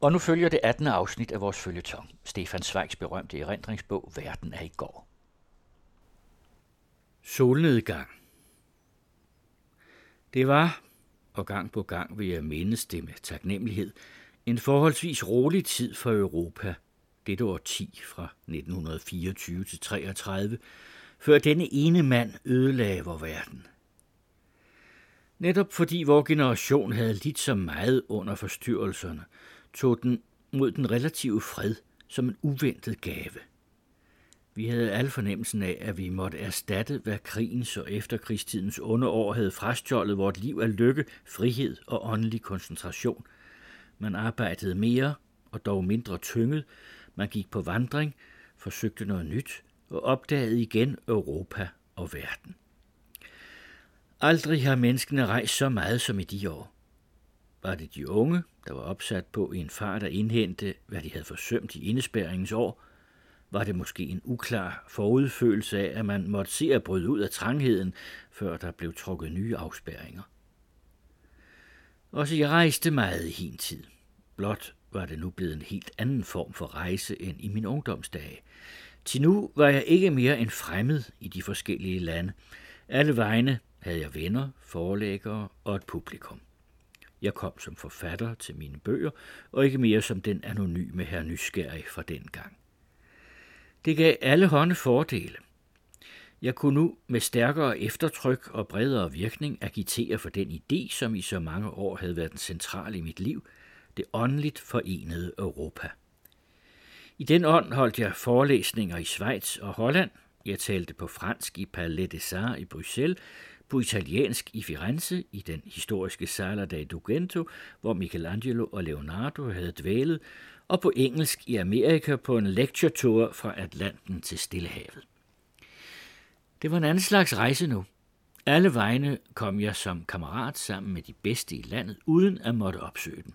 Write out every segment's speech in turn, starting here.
Og nu følger det 18. afsnit af vores følgetong. Stefan Zweigs berømte erindringsbog Verden er i går. Solnedgang. Det var, og gang på gang vil jeg mindes det med taknemmelighed, en forholdsvis rolig tid for Europa, dette år 10 fra 1924 til 33, før denne ene mand ødelagde vor verden. Netop fordi vor generation havde lidt så meget under forstyrrelserne, tog den mod den relative fred som en uventet gave. Vi havde alle fornemmelsen af, at vi måtte erstatte, hvad krigens og efterkrigstidens onde år havde frastjålet vort liv af lykke, frihed og åndelig koncentration. Man arbejdede mere og dog mindre tynget. Man gik på vandring, forsøgte noget nyt og opdagede igen Europa og verden. Aldrig har menneskene rejst så meget som i de år. Var det de unge, der var opsat på en far, der indhente, hvad de havde forsømt i indespærringens år, var det måske en uklar forudfølelse af, at man måtte se at bryde ud af trangheden, før der blev trukket nye afspærringer. Også jeg rejste meget i hin tid. Blot var det nu blevet en helt anden form for rejse end i min ungdomsdage. Til nu var jeg ikke mere end fremmed i de forskellige lande. Alle vegne havde jeg venner, forelæggere og et publikum. Jeg kom som forfatter til mine bøger, og ikke mere som den anonyme her nysgerrig fra den gang. Det gav alle hånde fordele. Jeg kunne nu med stærkere eftertryk og bredere virkning agitere for den idé, som i så mange år havde været den centrale i mit liv, det åndeligt forenede Europa. I den ånd holdt jeg forelæsninger i Schweiz og Holland. Jeg talte på fransk i Palais des Arts i Bruxelles, på italiensk i Firenze i den historiske Sala dei Dugento, hvor Michelangelo og Leonardo havde dvælet, og på engelsk i Amerika på en lecture tour fra Atlanten til Stillehavet. Det var en anden slags rejse nu. Alle vegne kom jeg som kammerat sammen med de bedste i landet, uden at måtte opsøge dem.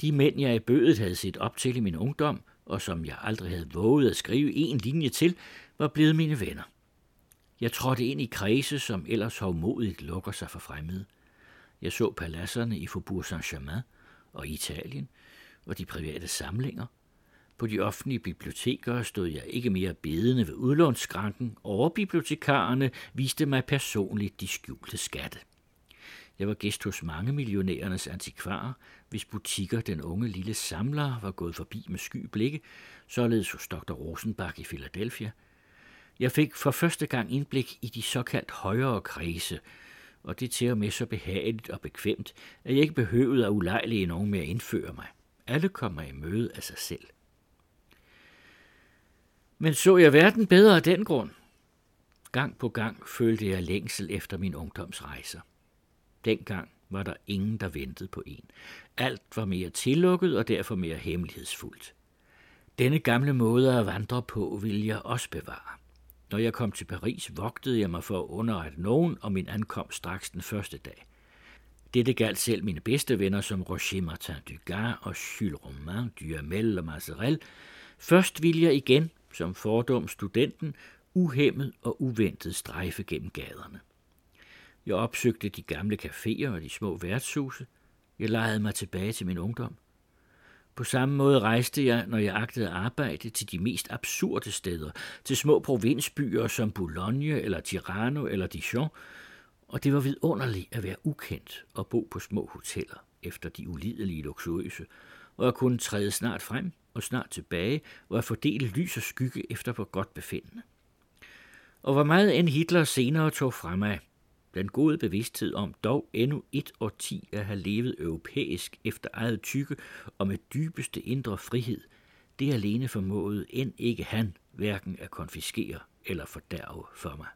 De mænd, jeg i bødet havde set op til i min ungdom, og som jeg aldrig havde våget at skrive en linje til, var blevet mine venner. Jeg trådte ind i kredse, som ellers hovmodigt lukker sig for fremmede. Jeg så paladserne i Faubourg Saint-Germain og Italien, og de private samlinger. På de offentlige biblioteker stod jeg ikke mere bedende ved udlånsskranken, og bibliotekarerne viste mig personligt de skjulte skatte. Jeg var gæst hos mange millionærernes antikvarer, hvis butikker den unge lille samler var gået forbi med sky blikke, således hos Dr. Rosenbach i Philadelphia – jeg fik for første gang indblik i de såkaldt højere kredse, og det til og med så behageligt og bekvemt, at jeg ikke behøvede at ulejlige nogen med at indføre mig. Alle kommer i møde af sig selv. Men så jeg verden bedre af den grund? Gang på gang følte jeg længsel efter min ungdomsrejser. Dengang var der ingen, der ventede på en. Alt var mere tillukket og derfor mere hemmelighedsfuldt. Denne gamle måde at vandre på ville jeg også bevare. Når jeg kom til Paris, vogtede jeg mig for at underrette nogen om min ankomst straks den første dag. Dette galt selv mine bedste venner som Roger Martin Dugas og Jules Romain, Duhamel og Marcerel. Først ville jeg igen, som fordom studenten, uhemmet og uventet strejfe gennem gaderne. Jeg opsøgte de gamle caféer og de små værtshuse. Jeg lejede mig tilbage til min ungdom. På samme måde rejste jeg, når jeg agtede arbejde, til de mest absurde steder, til små provinsbyer som Boulogne eller Tirano eller Dijon, og det var vidunderligt at være ukendt og bo på små hoteller efter de ulidelige luksuriøse, og at kunne træde snart frem og snart tilbage og at fordele lys og skygge efter på godt befindende. Og hvor meget end Hitler senere tog fremad, den gode bevidsthed om dog endnu et årti at have levet europæisk efter eget tykke og med dybeste indre frihed, det alene formåede end ikke han hverken at konfiskere eller fordærve for mig.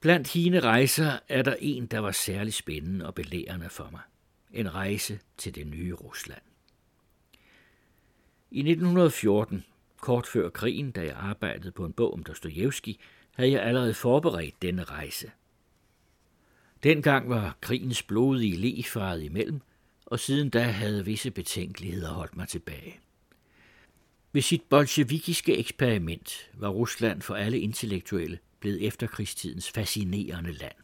Blandt hine rejser er der en, der var særlig spændende og belærende for mig. En rejse til det nye Rusland. I 1914, kort før krigen, da jeg arbejdede på en bog om Dostojevski, havde jeg allerede forberedt denne rejse. Dengang var krigens blodige le faret imellem, og siden da havde visse betænkeligheder holdt mig tilbage. Ved sit bolsjevikiske eksperiment var Rusland for alle intellektuelle blevet efterkrigstidens fascinerende land.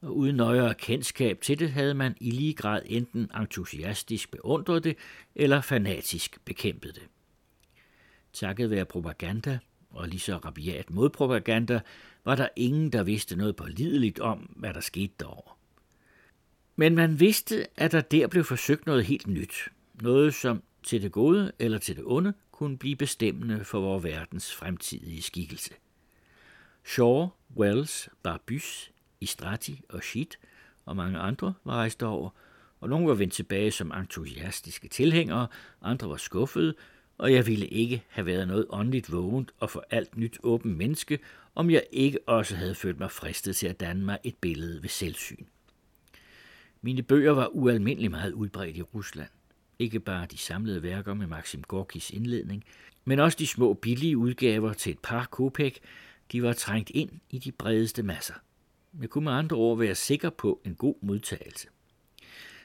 og uden nøjere kendskab til det, havde man i lige grad enten entusiastisk beundret det, eller fanatisk bekæmpet det. Takket være propaganda, og lige så rabiat modpropaganda, var der ingen, der vidste noget pålideligt om, hvad der skete derovre. Men man vidste, at der der blev forsøgt noget helt nyt. Noget, som til det gode eller til det onde kunne blive bestemmende for vores verdens fremtidige skikkelse. Shaw, Wells, Barbus, Istrati og Schitt og mange andre var rejst over, og nogle var vendt tilbage som entusiastiske tilhængere, andre var skuffede, og jeg ville ikke have været noget åndeligt vågent og for alt nyt åben menneske, om jeg ikke også havde følt mig fristet til at danne mig et billede ved selvsyn. Mine bøger var ualmindelig meget udbredt i Rusland. Ikke bare de samlede værker med Maxim Gorkis indledning, men også de små billige udgaver til et par kopek, de var trængt ind i de bredeste masser. Jeg kunne med andre ord være sikker på en god modtagelse.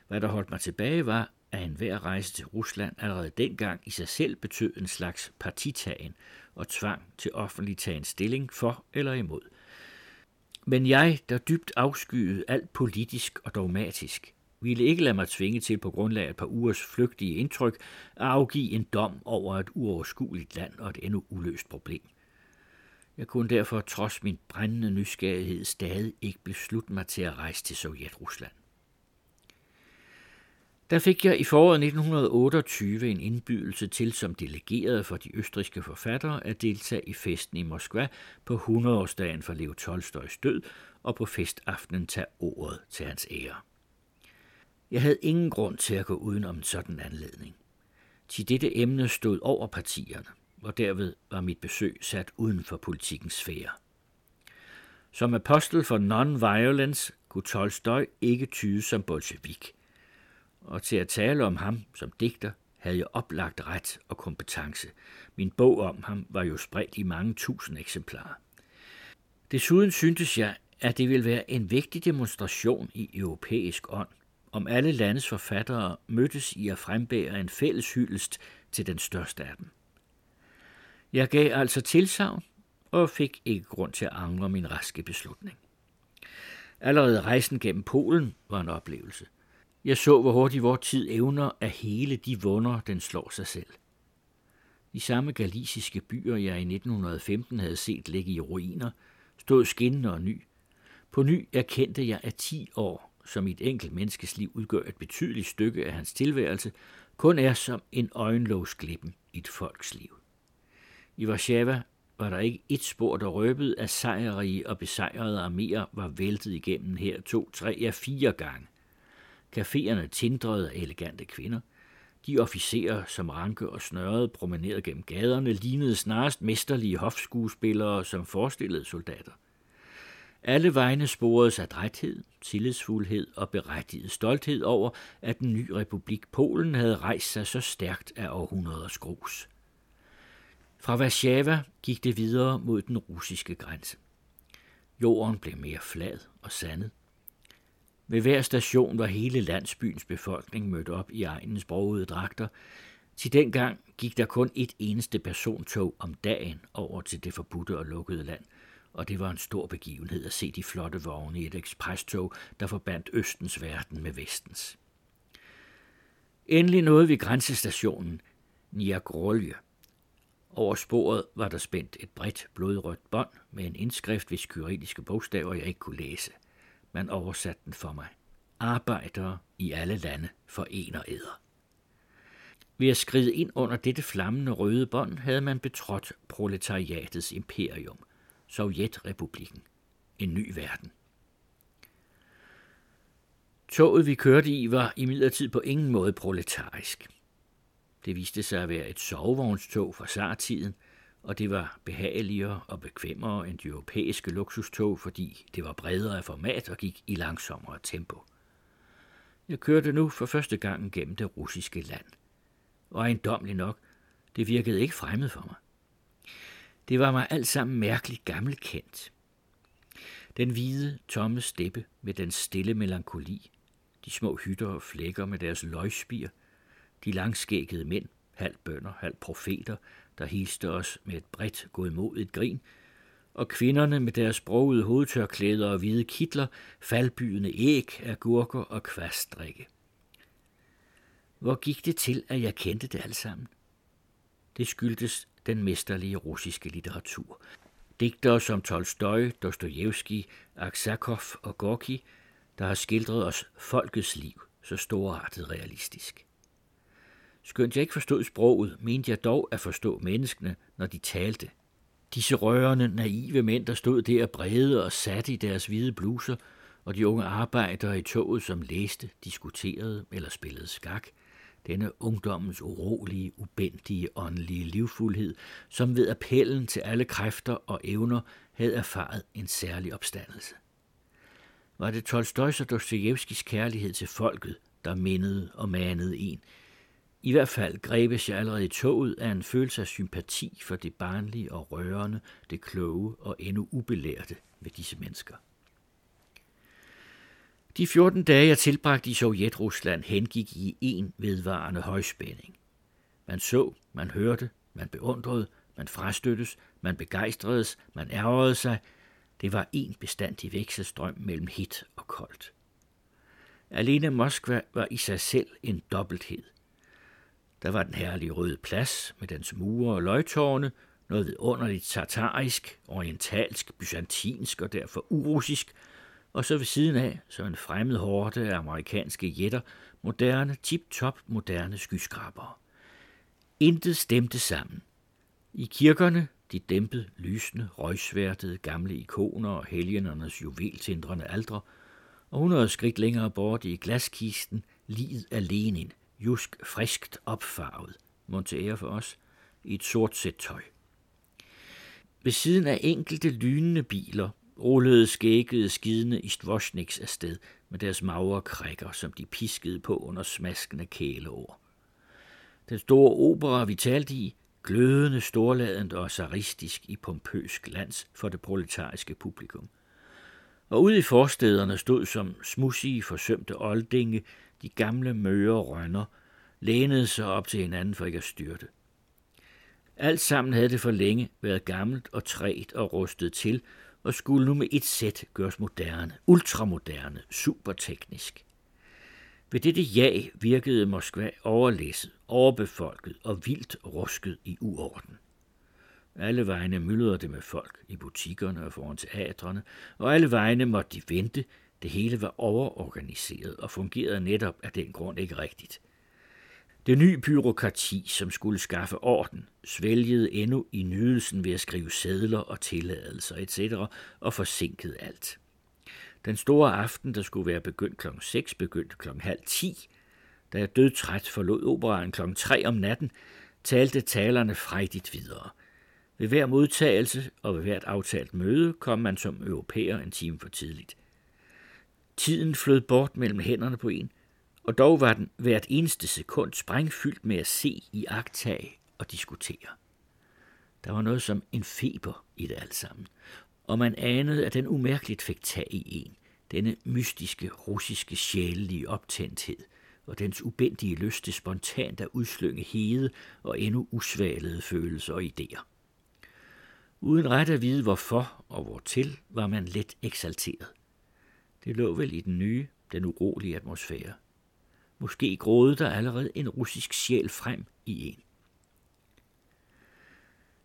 Hvad der holdt mig tilbage var, at enhver rejse til Rusland allerede dengang i sig selv betød en slags partitagen og tvang til offentlig tagen stilling for eller imod. Men jeg, der dybt afskyede alt politisk og dogmatisk, ville ikke lade mig tvinge til på grundlag af et par ugers flygtige indtryk at afgive en dom over et uoverskueligt land og et endnu uløst problem. Jeg kunne derfor trods min brændende nysgerrighed stadig ikke beslutte mig til at rejse til Sovjet-Rusland. Der fik jeg i foråret 1928 en indbydelse til som delegeret for de østriske forfattere at deltage i festen i Moskva på 100-årsdagen for Leo Tolstoys død og på festaftenen tage ordet til hans ære. Jeg havde ingen grund til at gå uden om en sådan anledning. Til dette emne stod over partierne, og derved var mit besøg sat uden for politikens sfære. Som apostel for non-violence kunne Tolstøj ikke tyde som bolshevik – og til at tale om ham som digter havde jeg oplagt ret og kompetence. Min bog om ham var jo spredt i mange tusind eksemplarer. Desuden syntes jeg, at det ville være en vigtig demonstration i europæisk ånd, om alle landes forfattere mødtes i at frembære en fælles hyldest til den største af dem. Jeg gav altså tilsavn og fik ikke grund til at angre min raske beslutning. Allerede rejsen gennem Polen var en oplevelse – jeg så, hvor hurtigt vor tid evner at hele de vunder, den slår sig selv. De samme galisiske byer, jeg i 1915 havde set ligge i ruiner, stod skinnende og ny. På ny erkendte jeg, at 10 år, som i et enkelt menneskes liv udgør et betydeligt stykke af hans tilværelse, kun er som en øjenlågsglippen i et folks liv. I Warszawa var der ikke et spor, der røbede, at sejrige og besejrede arméer var væltet igennem her to, tre, ja fire gange. Caféerne tindrede af elegante kvinder. De officerer, som ranke og snørrede, promenerede gennem gaderne, lignede snarest mesterlige hofskuespillere, som forestillede soldater. Alle vegne sporedes adræthed, tillidsfuldhed og berettiget stolthed over, at den nye republik Polen havde rejst sig så stærkt af århundreders grus. Fra Warszawa gik det videre mod den russiske grænse. Jorden blev mere flad og sandet. Ved hver station var hele landsbyens befolkning mødt op i egenens brogede dragter. Til dengang gik der kun et eneste persontog om dagen over til det forbudte og lukkede land, og det var en stor begivenhed at se de flotte vogne i et ekspresstog, der forbandt Østens verden med Vestens. Endelig nåede vi grænsestationen Niagrolje. Over sporet var der spændt et bredt blodrødt bånd med en indskrift, hvis kyrilliske bogstaver jeg ikke kunne læse – man oversatte den for mig. Arbejdere i alle lande forener æder. Ved at skride ind under dette flammende røde bånd havde man betrådt proletariatets imperium, Sovjetrepublikken, en ny verden. Toget, vi kørte i, var imidlertid på ingen måde proletarisk. Det viste sig at være et sovevognstog fra sartiden – og det var behageligere og bekvemmere end de europæiske luksustog, fordi det var bredere af format og gik i langsommere tempo. Jeg kørte nu for første gang gennem det russiske land. Og ejendomligt nok, det virkede ikke fremmed for mig. Det var mig alt sammen mærkeligt gammelkendt. Den hvide, tomme steppe med den stille melankoli, de små hytter og flækker med deres løgspir, de langskækkede mænd, halv bønder, halv profeter, der hilste os med et bredt godmodigt grin, og kvinderne med deres sprogede hovedtørklæder og hvide kitler, faldbydende æg, agurker og kvastdrikke. Hvor gik det til, at jeg kendte det alt sammen? Det skyldtes den mesterlige russiske litteratur. Digtere som Tolstoj, Dostojevski, Aksakov og Gorki, der har skildret os folkets liv så storartet realistisk. Skønt jeg ikke forstod sproget, mente jeg dog at forstå menneskene, når de talte. Disse rørende, naive mænd, der stod der brede og satte i deres hvide bluser, og de unge arbejdere i toget, som læste, diskuterede eller spillede skak, denne ungdommens urolige, ubendige, åndelige livfuldhed, som ved appellen til alle kræfter og evner havde erfaret en særlig opstandelse. Var det Tolstojs og Dostojevskis kærlighed til folket, der mindede og manede en, i hvert fald grebes jeg allerede i toget af en følelse af sympati for det barnlige og rørende, det kloge og endnu ubelærte ved disse mennesker. De 14 dage, jeg tilbragte i Sovjetrusland, hengik i en vedvarende højspænding. Man så, man hørte, man beundrede, man frastøttes, man begejstredes, man ærgerede sig. Det var en bestandig vekselstrøm mellem hit og koldt. Alene Moskva var i sig selv en dobbelthed – der var den herlige røde plads med dens mure og løgtårne, noget vidunderligt tatarisk, orientalsk, byzantinsk og derfor urussisk, og så ved siden af, som en fremmed horde af amerikanske jætter, moderne, tip-top moderne skyskrabere. Intet stemte sammen. I kirkerne, de dæmpet, lysende, røgsværtede gamle ikoner og helgenernes juveltindrende aldre, og hundrede skridt længere bort i glaskisten, liget af Lenin, jusk friskt opfarvet, montere for os, i et sort sæt tøj. Ved siden af enkelte lynende biler rullede skæggede skidende Istvosniks afsted med deres magre krækker, som de piskede på under smaskende kæleord. Den store opera, vi talte i, glødende storladent og saristisk i pompøs glans for det proletariske publikum. Og ude i forstederne stod som smussige, forsømte oldinge de gamle møre rønner, lænede sig op til hinanden for ikke at styrte. Alt sammen havde det for længe været gammelt og træt og rustet til, og skulle nu med et sæt gøres moderne, ultramoderne, superteknisk. Ved dette ja virkede Moskva overlæsset, overbefolket og vildt rusket i uorden. Alle vegne myldrede det med folk i butikkerne og foran teatrene, og alle vegne måtte de vente, det hele var overorganiseret og fungerede netop af den grund ikke rigtigt. Det nye byråkrati, som skulle skaffe orden, svælgede endnu i nydelsen ved at skrive sædler og tilladelser etc. og forsinkede alt. Den store aften, der skulle være begyndt kl. 6, begyndte kl. halv 10. Da jeg dødtræt forlod operaen kl. 3 om natten, talte talerne frejdigt videre. Ved hver modtagelse og ved hvert aftalt møde kom man som europæer en time for tidligt. Tiden flød bort mellem hænderne på en, og dog var den hvert eneste sekund sprængfyldt med at se i agtage og diskutere. Der var noget som en feber i det alt sammen, og man anede, at den umærkeligt fik tag i en, denne mystiske, russiske sjælelige optændthed, og dens ubendige lyst til spontant at udslynge hede og endnu usvalede følelser og idéer. Uden ret at vide hvorfor og hvortil, var man let eksalteret. Det lå vel i den nye, den urolige atmosfære. Måske gråede der allerede en russisk sjæl frem i en.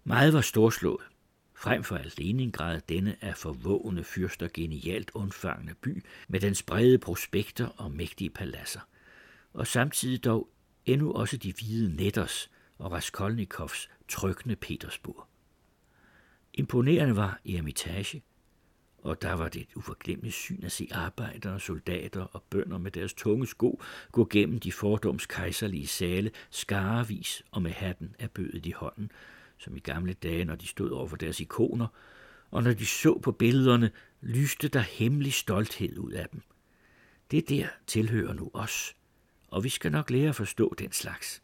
Meget var storslået. Frem for alt Leningrad, denne af forvågende fyrster genialt undfangende by med dens brede prospekter og mægtige paladser. Og samtidig dog endnu også de hvide netters og Raskolnikovs trykkende Petersburg. Imponerende var i Ermitage – og der var det et uforglemmeligt syn at se arbejdere, soldater og bønder med deres tunge sko gå gennem de fordoms kejserlige sale, skarevis og med hatten af bødet i hånden, som i gamle dage, når de stod over for deres ikoner, og når de så på billederne, lyste der hemmelig stolthed ud af dem. Det der tilhører nu os, og vi skal nok lære at forstå den slags.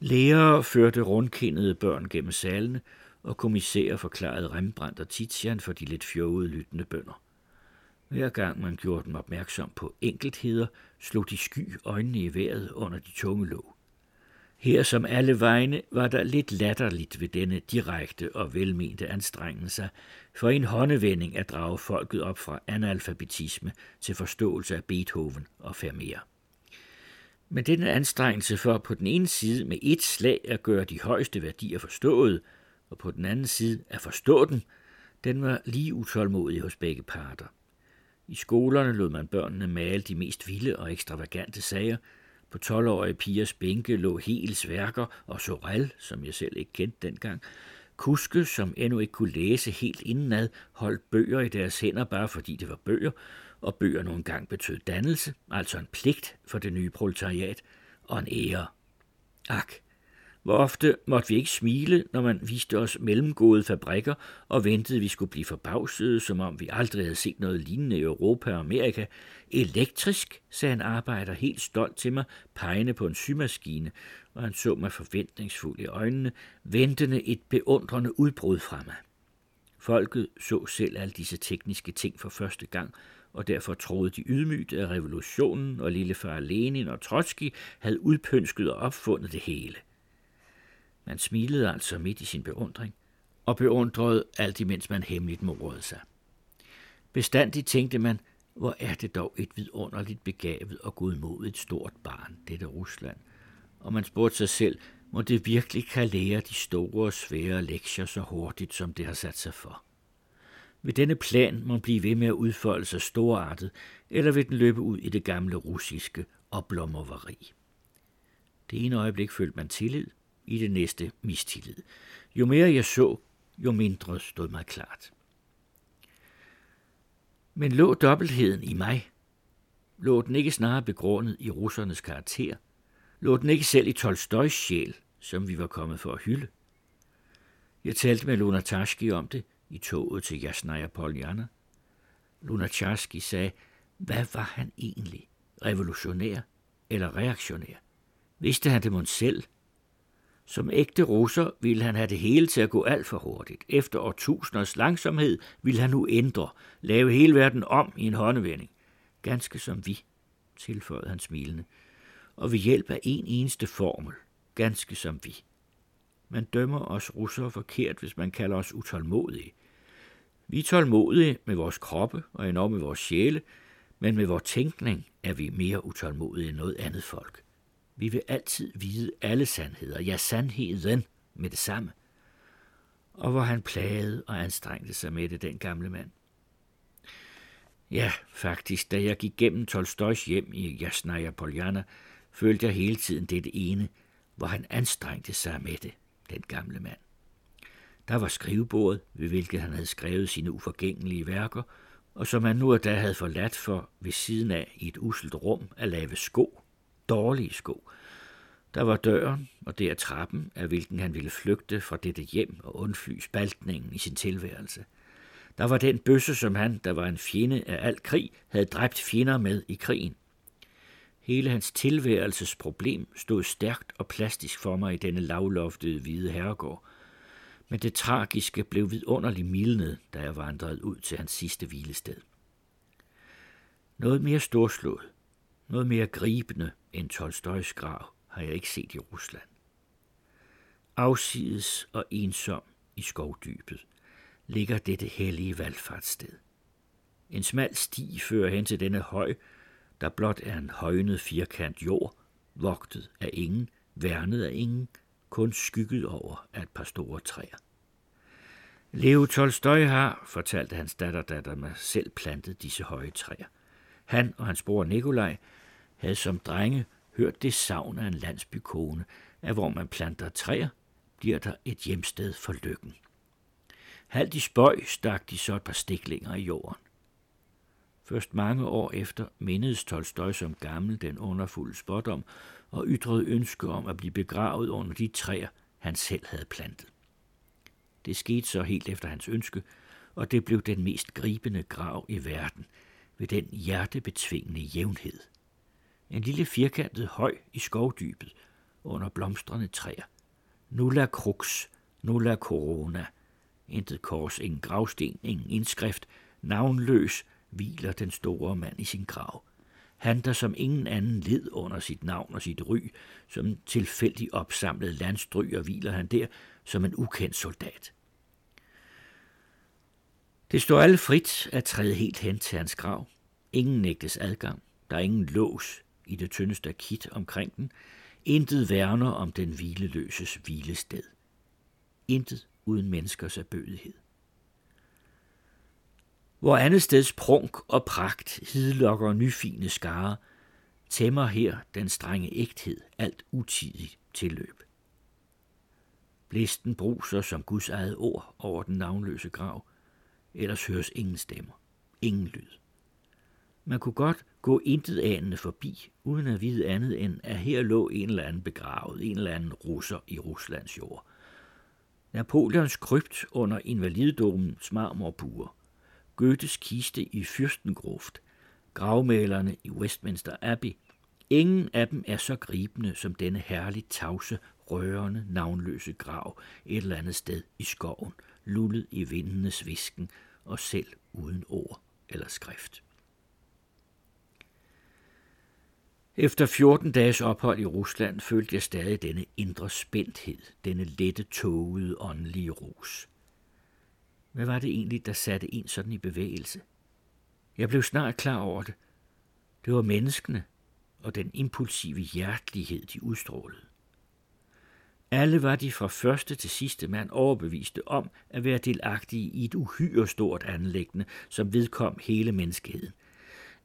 Lærere førte rundkindede børn gennem salene, og kommissærer forklarede Rembrandt og Titian for de lidt fjovede lyttende bønder. Hver gang man gjorde dem opmærksom på enkeltheder, slog de sky øjnene i vejret under de tunge låg. Her som alle vegne var der lidt latterligt ved denne direkte og velmente anstrengelse for en håndevending at drage folket op fra analfabetisme til forståelse af Beethoven og Vermeer. Men denne anstrengelse for på den ene side med et slag at gøre de højeste værdier forstået, og på den anden side at forstå den, den var lige utålmodig hos begge parter. I skolerne lod man børnene male de mest vilde og ekstravagante sager. På 12-årige pigers bænke lå Hels værker og Sorel, som jeg selv ikke kendte dengang. Kuske, som endnu ikke kunne læse helt indenad, holdt bøger i deres hænder bare fordi det var bøger, og bøger nogle gang betød dannelse, altså en pligt for det nye proletariat, og en ære. Ak, hvor ofte måtte vi ikke smile, når man viste os mellemgåede fabrikker og ventede, at vi skulle blive forbavsede, som om vi aldrig havde set noget lignende i Europa og Amerika. Elektrisk, sagde en arbejder helt stolt til mig, pegende på en symaskine, og han så mig forventningsfuld i øjnene, ventende et beundrende udbrud fra mig. Folket så selv alle disse tekniske ting for første gang, og derfor troede de ydmygt, at revolutionen og lillefar Lenin og Trotsky havde udpønsket og opfundet det hele. Man smilede altså midt i sin beundring, og beundrede alt imens man hemmeligt morede sig. Bestandigt tænkte man, hvor er det dog et vidunderligt begavet og godmodigt stort barn, dette Rusland. Og man spurgte sig selv, må det virkelig kan lære de store og svære lektier så hurtigt, som det har sat sig for. Vil denne plan må blive ved med at udfolde sig storartet, eller vil den løbe ud i det gamle russiske oblommerveri? Det ene øjeblik følte man tillid, i det næste mistillid. Jo mere jeg så, jo mindre stod mig klart. Men lå dobbeltheden i mig? Lå den ikke snarere begrundet i russernes karakter? Lå den ikke selv i Tolstøjs sjæl, som vi var kommet for at hylde? Jeg talte med Lunatashki om det i toget til Jasnaya Poljana. Lunatashki sagde, hvad var han egentlig? Revolutionær eller reaktionær? Vidste han det mon selv, som ægte russer ville han have det hele til at gå alt for hurtigt. Efter årtusinders langsomhed ville han nu ændre, lave hele verden om i en håndevending. Ganske som vi, tilføjede han smilende, og ved hjælp af en eneste formel, ganske som vi. Man dømmer os russere forkert, hvis man kalder os utålmodige. Vi er tålmodige med vores kroppe og enormt med vores sjæle, men med vores tænkning er vi mere utålmodige end noget andet folk. Vi vil altid vide alle sandheder, ja sandheden med det samme. Og hvor han plagede og anstrengte sig med det, den gamle mand. Ja, faktisk, da jeg gik gennem Tolstojs hjem i Jasnaya Poljana, følte jeg hele tiden det ene, hvor han anstrengte sig med det, den gamle mand. Der var skrivebordet, ved hvilket han havde skrevet sine uforgængelige værker, og som han nu og da havde forladt for ved siden af i et uselt rum at lave sko dårlige sko. Der var døren, og der trappen, af hvilken han ville flygte fra dette hjem og undfly spaltningen i sin tilværelse. Der var den bøsse, som han, der var en fjende af al krig, havde dræbt fjender med i krigen. Hele hans tilværelses problem stod stærkt og plastisk for mig i denne lavloftede hvide herregård. Men det tragiske blev vidunderligt mildnet, da jeg vandrede ud til hans sidste hvilested. Noget mere storslået, noget mere gribende end Tolstøjs grav har jeg ikke set i Rusland. Afsides og ensom i skovdybet ligger dette hellige valgfartssted. En smal sti fører hen til denne høj, der blot er en højnet firkant jord, vogtet af ingen, værnet af ingen, kun skygget over af et par store træer. Leo Tolstoj har, fortalte hans datter, datter mig, selv plantet disse høje træer. Han og hans bror Nikolaj havde som drenge hørt det savn af en landsbykone, at hvor man planter træer, bliver der et hjemsted for lykken. Halvt i spøj stak de så et par stiklinger i jorden. Først mange år efter mindedes Tolstoj som gammel den underfulde spådom og ytrede ønske om at blive begravet under de træer, han selv havde plantet. Det skete så helt efter hans ønske, og det blev den mest gribende grav i verden ved den hjertebetvingende jævnhed, en lille firkantet høj i skovdybet under blomstrende træer. Nulla crux, nulla corona. Intet kors, ingen gravsten, ingen indskrift. Navnløs hviler den store mand i sin grav. Han, der som ingen anden led under sit navn og sit ry, som tilfældig opsamlet landstryger hviler han der som en ukendt soldat. Det står alle frit at træde helt hen til hans grav. Ingen nægtes adgang. Der er ingen lås i det tyndeste kit omkring den. Intet værner om den hvileløses hvilested. Intet uden menneskers erbødighed. Hvor andet steds prunk og pragt hidlokker nyfine skare, tæmmer her den strenge ægthed alt utidigt tilløb. Blæsten bruser som Guds eget ord over den navnløse grav, ellers høres ingen stemmer, ingen lyd. Man kunne godt gå intet anende forbi, uden at vide andet end, at her lå en eller anden begravet, en eller anden russer i Ruslands jord. Napoleons krypt under invalidedomens marmorbuer, Goethes kiste i Fyrstengruft, gravmalerne i Westminster Abbey. Ingen af dem er så gribende som denne herligt tavse, rørende, navnløse grav et eller andet sted i skoven, lullet i vindenes visken og selv uden ord eller skrift. Efter 14 dages ophold i Rusland følte jeg stadig denne indre spændthed, denne lette, tågede, åndelige rus. Hvad var det egentlig, der satte en sådan i bevægelse? Jeg blev snart klar over det. Det var menneskene og den impulsive hjertelighed, de udstrålede. Alle var de fra første til sidste mand overbeviste om at være delagtige i et uhyre stort anlæggende, som vedkom hele menneskeheden.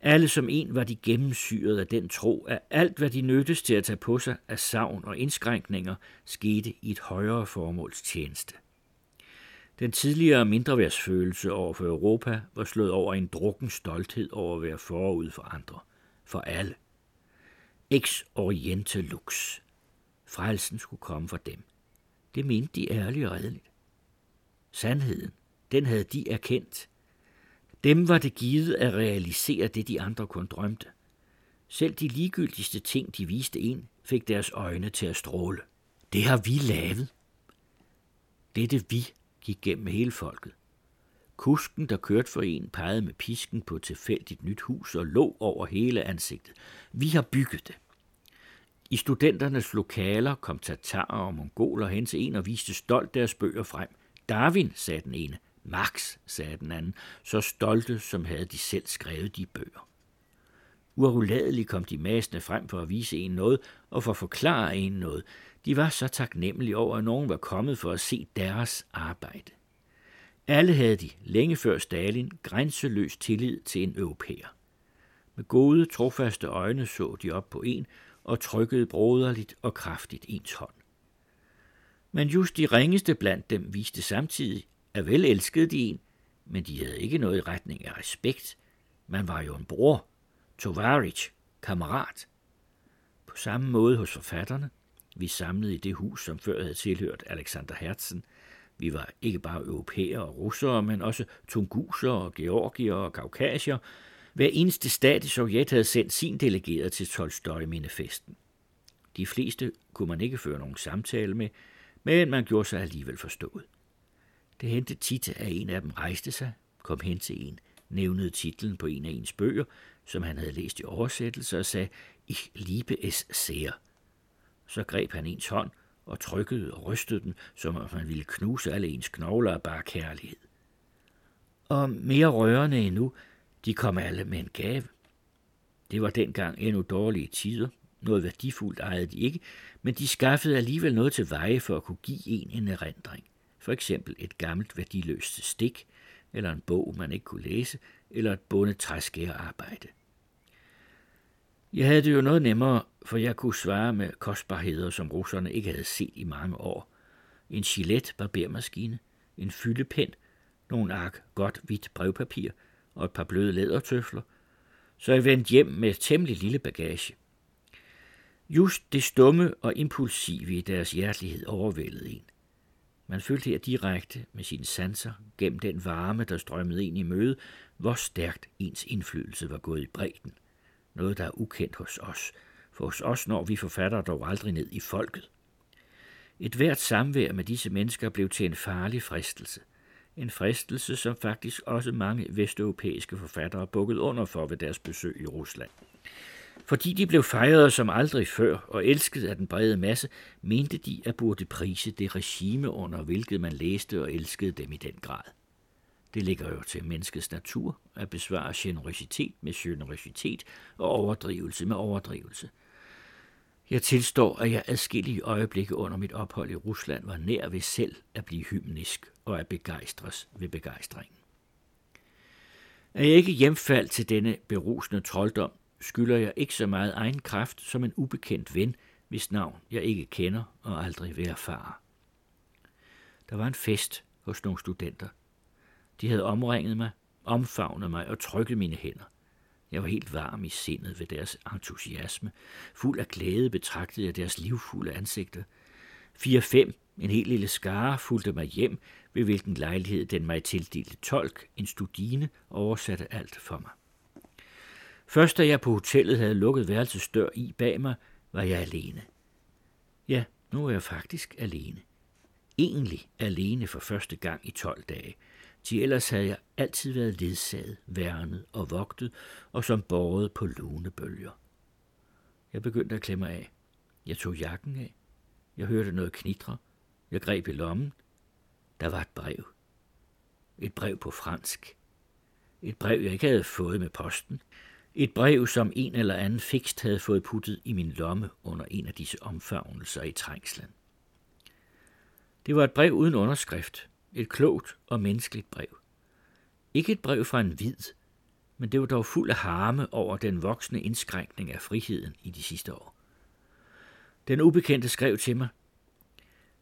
Alle som en var de gennemsyret af den tro, at alt, hvad de nødtes til at tage på sig af savn og indskrænkninger, skete i et højere formåls tjeneste. Den tidligere mindreværdsfølelse over for Europa var slået over en drukken stolthed over at være forud for andre. For alle. Ex oriente lux. Frelsen skulle komme fra dem. Det mente de ærligt og redeligt. Sandheden, den havde de erkendt. Dem var det givet at realisere det, de andre kun drømte. Selv de ligegyldigste ting, de viste en, fik deres øjne til at stråle. Det har vi lavet. Dette vi gik gennem hele folket. Kusken, der kørte for en, pegede med pisken på et tilfældigt nyt hus og lå over hele ansigtet. Vi har bygget det. I studenternes lokaler kom tatarer og mongoler hen til en og viste stolt deres bøger frem. Darwin, sagde den ene. Max, sagde den anden, så stolte, som havde de selv skrevet de bøger. Uafladeligt kom de masende frem for at vise en noget og for at forklare en noget. De var så taknemmelige over, at nogen var kommet for at se deres arbejde. Alle havde de, længe før Stalin, grænseløs tillid til en europæer. Med gode, trofaste øjne så de op på en og trykkede broderligt og kraftigt ens hånd. Men just de ringeste blandt dem viste samtidig, at vel elskede de en, men de havde ikke noget i retning af respekt. Man var jo en bror, tovarich, kammerat. På samme måde hos forfatterne. Vi samlede i det hus, som før havde tilhørt Alexander Hertzen. Vi var ikke bare europæere og russere, men også tunguser og georgier og kaukasier. Hver eneste stat i Sovjet havde sendt sin delegeret til Tolstoj-mindefesten. De fleste kunne man ikke føre nogen samtale med, men man gjorde sig alligevel forstået. Det hente tit, at en af dem rejste sig, kom hen til en, nævnede titlen på en af ens bøger, som han havde læst i oversættelse, og sagde, Ich liebe es sehr. Så greb han ens hånd og trykkede og rystede den, som om han ville knuse alle ens knogler af bare kærlighed. Og mere rørende endnu, de kom alle med en gave. Det var dengang endnu dårlige tider. Noget værdifuldt ejede de ikke, men de skaffede alligevel noget til veje for at kunne give en en erindring. For eksempel et gammelt værdiløst stik, eller en bog, man ikke kunne læse, eller et bundet træskærearbejde. Jeg havde det jo noget nemmere, for jeg kunne svare med kostbarheder, som russerne ikke havde set i mange år. En gilet barbermaskine, en fyldepen, nogle ark godt hvidt brevpapir og et par bløde lædertøfler, så jeg vendte hjem med temmelig lille bagage. Just det stumme og impulsive i deres hjertelighed overvældede en. Man følte her direkte med sine sanser, gennem den varme, der strømmede ind i møde, hvor stærkt ens indflydelse var gået i bredden. Noget, der er ukendt hos os, for hos os når vi forfatter dog aldrig ned i folket. Et hvert samvær med disse mennesker blev til en farlig fristelse. En fristelse, som faktisk også mange vesteuropæiske forfattere bukkede under for ved deres besøg i Rusland. Fordi de blev fejret som aldrig før og elsket af den brede masse, mente de at burde prise det regime, under hvilket man læste og elskede dem i den grad. Det ligger jo til menneskets natur at besvare generøsitet med generøsitet og overdrivelse med overdrivelse. Jeg tilstår, at jeg adskillige øjeblikke under mit ophold i Rusland var nær ved selv at blive hymnisk og at begejstres ved begejstringen. Er jeg ikke hjemfald til denne berusende trolddom, skylder jeg ikke så meget egen kraft som en ubekendt ven, hvis navn jeg ikke kender og aldrig vil erfare. Der var en fest hos nogle studenter. De havde omringet mig, omfavnet mig og trykket mine hænder. Jeg var helt varm i sindet ved deres entusiasme. Fuld af glæde betragtede jeg deres livfulde ansigter. Fire-fem, en helt lille skare, fulgte mig hjem, ved hvilken lejlighed den mig tildelte tolk, en studine, oversatte alt for mig. Først da jeg på hotellet havde lukket værelsets dør i bag mig, var jeg alene. Ja, nu er jeg faktisk alene. Egentlig alene for første gang i 12 dage de ellers havde jeg altid været ledsaget, værnet og vogtet, og som borget på lune bølger. Jeg begyndte at klemme af. Jeg tog jakken af. Jeg hørte noget knitre. Jeg greb i lommen. Der var et brev. Et brev på fransk. Et brev, jeg ikke havde fået med posten. Et brev, som en eller anden fikst havde fået puttet i min lomme under en af disse omfavnelser i trængslen. Det var et brev uden underskrift. Et klogt og menneskeligt brev. Ikke et brev fra en hvid, men det var dog fuld af harme over den voksne indskrænkning af friheden i de sidste år. Den ubekendte skrev til mig,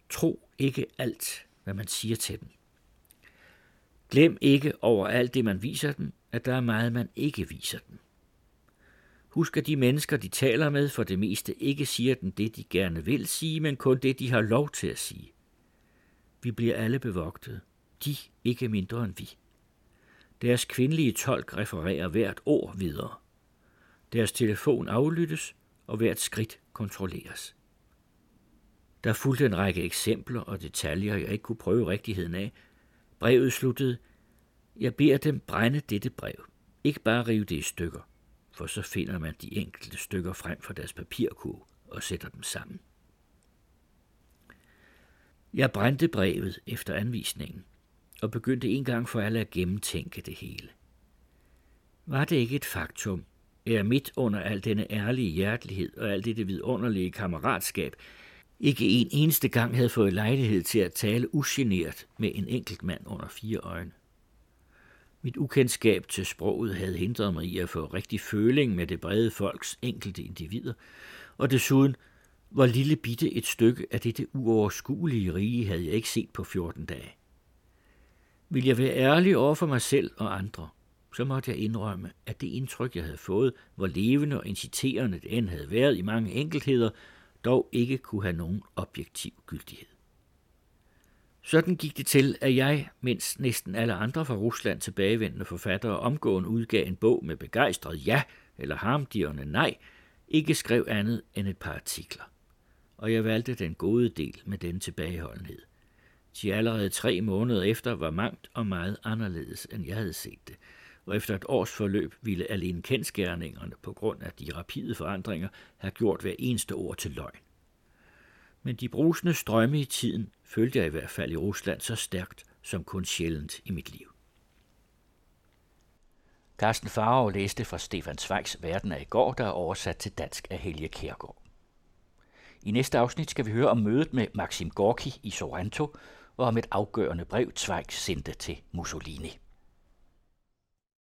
Tro ikke alt, hvad man siger til dem. Glem ikke over alt det, man viser dem, at der er meget, man ikke viser dem. Husk, at de mennesker, de taler med, for det meste ikke siger dem det, de gerne vil sige, men kun det, de har lov til at sige. Vi bliver alle bevogtet. De ikke mindre end vi. Deres kvindelige tolk refererer hvert ord videre. Deres telefon aflyttes, og hvert skridt kontrolleres. Der fulgte en række eksempler og detaljer, jeg ikke kunne prøve rigtigheden af. Brevet sluttede, jeg beder dem brænde dette brev. Ikke bare rive det i stykker, for så finder man de enkelte stykker frem fra deres papirkurve og sætter dem sammen. Jeg brændte brevet efter anvisningen og begyndte en gang for alle at gennemtænke det hele. Var det ikke et faktum, at jeg midt under al denne ærlige hjertelighed og alt dette vidunderlige kammeratskab ikke en eneste gang havde fået lejlighed til at tale ugeneret med en enkelt mand under fire øjne. Mit ukendskab til sproget havde hindret mig i at få rigtig føling med det brede folks enkelte individer, og desuden hvor lille bitte et stykke af dette uoverskuelige rige havde jeg ikke set på 14 dage. Vil jeg være ærlig over for mig selv og andre, så måtte jeg indrømme, at det indtryk, jeg havde fået, hvor levende og inciterende det end havde været i mange enkeltheder, dog ikke kunne have nogen objektiv gyldighed. Sådan gik det til, at jeg, mens næsten alle andre fra Rusland tilbagevendende forfattere omgående udgav en bog med begejstret ja eller harmdirrende nej, ikke skrev andet end et par artikler og jeg valgte den gode del med den tilbageholdenhed. De allerede tre måneder efter var mangt og meget anderledes, end jeg havde set det, og efter et års forløb ville alene kendskærningerne på grund af de rapide forandringer have gjort hver eneste ord til løgn. Men de brusende strømme i tiden følte jeg i hvert fald i Rusland så stærkt som kun sjældent i mit liv. Carsten Farov læste fra Stefan Zweigs Verden af i går, der er oversat til dansk af Helge Kærgaard. I næste afsnit skal vi høre om mødet med Maxim Gorki i Sorrento og om et afgørende brev, Zweig sendte til Mussolini.